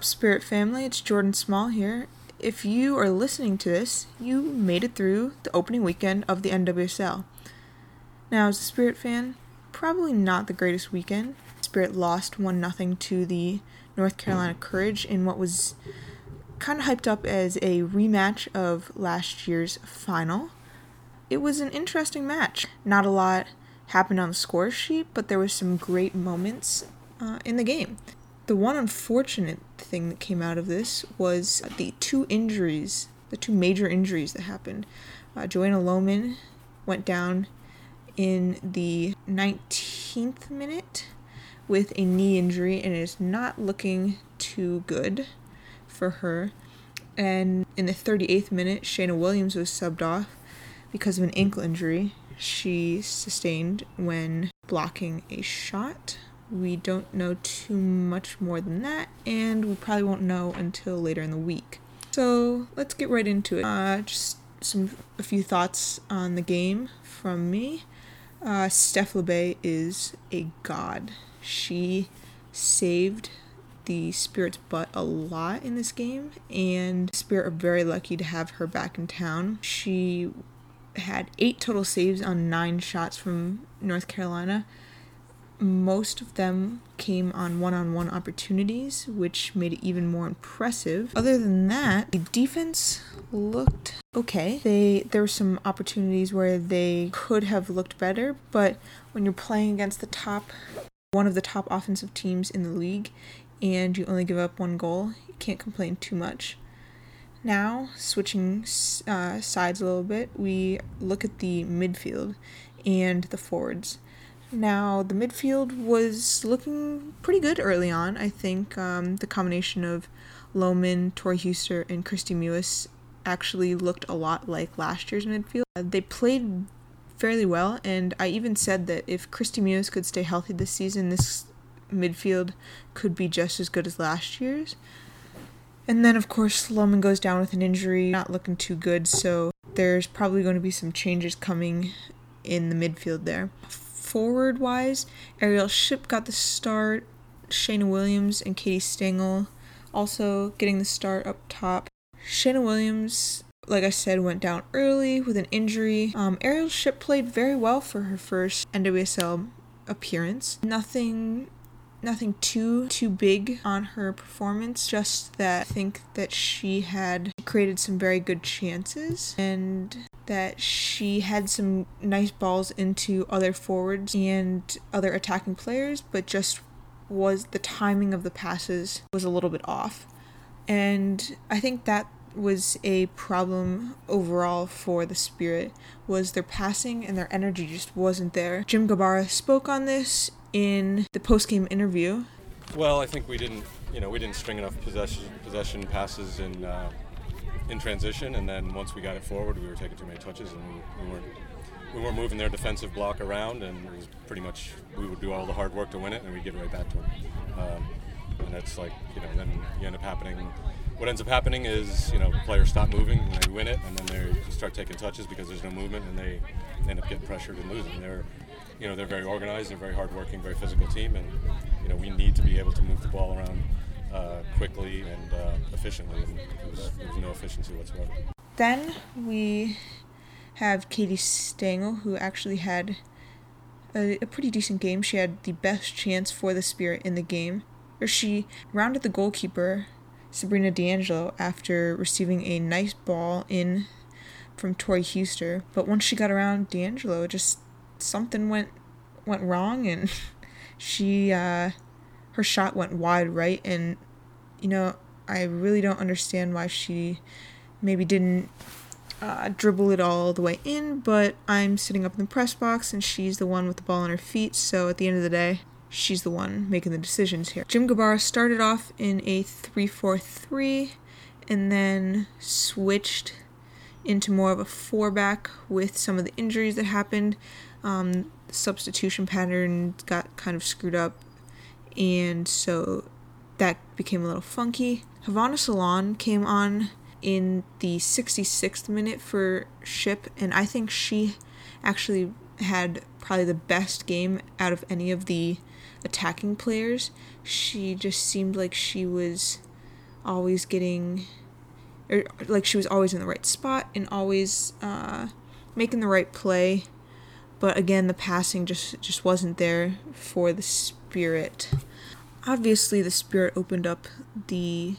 Spirit family? It's Jordan Small here. If you are listening to this, you made it through the opening weekend of the NWSL. Now, as a Spirit fan, probably not the greatest weekend. Spirit lost 1 0 to the North Carolina Courage in what was kind of hyped up as a rematch of last year's final. It was an interesting match. Not a lot happened on the score sheet, but there was some great moments uh, in the game. The one unfortunate thing that came out of this was the two injuries, the two major injuries that happened. Uh, Joanna Lohman went down in the 19th minute with a knee injury and it is not looking too good for her. And in the 38th minute, Cheyna Williams was subbed off because of an ankle injury she sustained when blocking a shot we don't know too much more than that, and we probably won't know until later in the week. So let's get right into it. Uh, just some a few thoughts on the game from me. Uh, Steph Labbé is a god. She saved the Spirit's butt a lot in this game, and Spirit are very lucky to have her back in town. She had eight total saves on nine shots from North Carolina most of them came on one on one opportunities, which made it even more impressive. Other than that, the defense looked okay. They there were some opportunities where they could have looked better, but when you're playing against the top one of the top offensive teams in the league and you only give up one goal, you can't complain too much. Now, switching uh, sides a little bit, we look at the midfield and the forwards. Now, the midfield was looking pretty good early on. I think um, the combination of Lohman, Tori Huster, and Kristie Mewis actually looked a lot like last year's midfield. Uh, they played fairly well, and I even said that if Kristie Mewis could stay healthy this season, this midfield could be just as good as last year's. And then, of course, Lohman goes down with an injury, not looking too good, so there's probably going to be some changes coming in the midfield there forward wise, Arielle Ship got the start, Cheyna Williams and Katie Stengel also getting the start up top. Cheyna Williams, like I said, went down early with an injury. Um, Arielle Ship played very well for her first NWSL appearance. Nothing nothing too too big on her performance just that i think that she had created some very good chances and that she had some nice balls into other forwards and other attacking players, but just was the timing of the passes was a little bit off. And I think that was a problem overall for the Spirit was their passing and their energy just wasn't there. Jim Gabarra spoke on this in the post-game interview. Well, I think we didn't, you know, we didn't string enough possession possession passes in uh, in transition, and then once we got it forward, we were taking too many touches, and we, we weren't we weren't moving their defensive block around, and it was pretty much we would do all the hard work to win it, and we give it right back to them. Um, and it's like you know, then you end up happening. What ends up happening is you know players stop moving and they win it, and then they start taking touches because there's no movement, and they end up getting pressured and losing. They're you know they're very organized, they're very hardworking, very physical team, and you know we need to be able to move the ball around uh, quickly and uh, efficiently, and no efficiency whatsoever. Then we have Katie Stengel, who actually had a, a, pretty decent game. She had the best chance for the Spirit in the game, where she rounded the goalkeeper, Sabrina D'Angelo, after receiving a nice ball in from Tori Huster. But once she got around D'Angelo, just something went went wrong, and she uh, her shot went wide right, and you know I really don't understand why she maybe didn't uh, dribble it all the way in, but I'm sitting up in the press box and she's the one with the ball on her feet, so at the end of the day, she's the one making the decisions here. Jim Gabarra started off in a 3 4 3 and then switched into more of a four back with some of the injuries that happened. Um, substitution pattern got kind of screwed up and so that became a little funky. Havana Solaun came on in the 66th minute for Ship, and I think she actually had probably the best game out of any of the attacking players. She just seemed like she was always getting, or like she was always in the right spot and always uh, making the right play. But again, the passing just just wasn't there for the Spirit. Obviously, the Spirit opened up the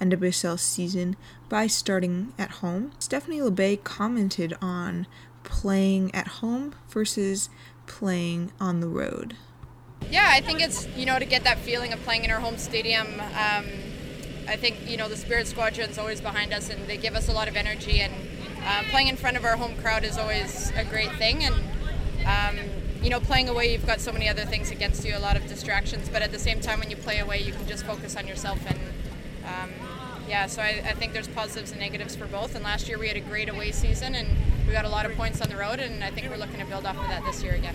NWSL season by starting at home. Stephanie Labbé commented on playing at home versus playing on the road. Yeah, I think it's, you know, to get that feeling of playing in our home stadium. Um, I think, you know, the Spirit Squadron's always behind us and they give us a lot of energy. And uh, playing in front of our home crowd is always a great thing. And, um, you know, playing away, you've got so many other things against you, a lot of distractions. But at the same time, when you play away, you can just focus on yourself. And, um, yeah, so I, I think there's positives and negatives for both. And last year we had a great away season and we got a lot of points on the road. And I think we're looking to build off of that this year again.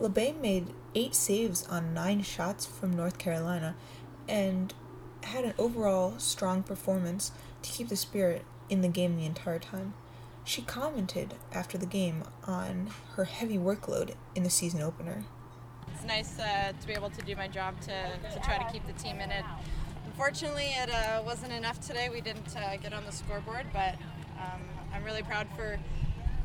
Labbé made eight saves on nine shots from North Carolina and had an overall strong performance to keep the Spirit in the game the entire time. She commented after the game on her heavy workload in the season opener. It's nice uh, to be able to do my job to, to try to keep the team in it. Unfortunately, it uh, wasn't enough today. We didn't uh, get on the scoreboard, but um, I'm really proud for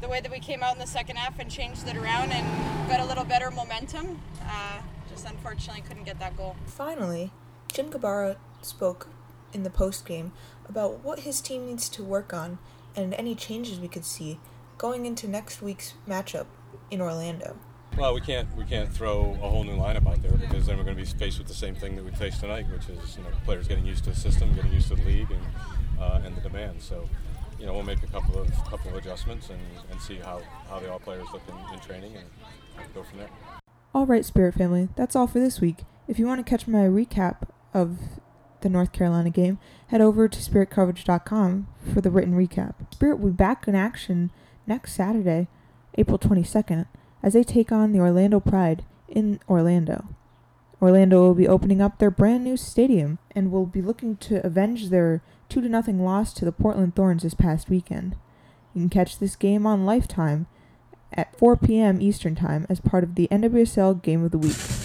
the way that we came out in the second half and changed it around and got a little better momentum. Uh, just unfortunately couldn't get that goal. Finally, Jim Gabarra spoke in the post game about what his team needs to work on and any changes we could see going into next week's matchup in Orlando. Well, we can't we can't throw a whole new lineup out there because then we're going to be faced with the same thing that we faced tonight, which is you know players getting used to the system, getting used to the league, and uh, and the demand. So you know, we'll make a couple of couple of adjustments and, and see how, how the all players look in, in training and go from there. All right, Spirit family, that's all for this week. If you want to catch my recap of the North Carolina game, head over to spiritcoverage.com for the written recap. Spirit will be back in action next Saturday, April 22nd, as they take on the Orlando Pride in Orlando. Orlando will be opening up their brand new stadium and will be looking to avenge their 2 to nothing loss to the Portland Thorns this past weekend. You can catch this game on Lifetime at 4 p.m. Eastern Time as part of the NWSL Game of the Week.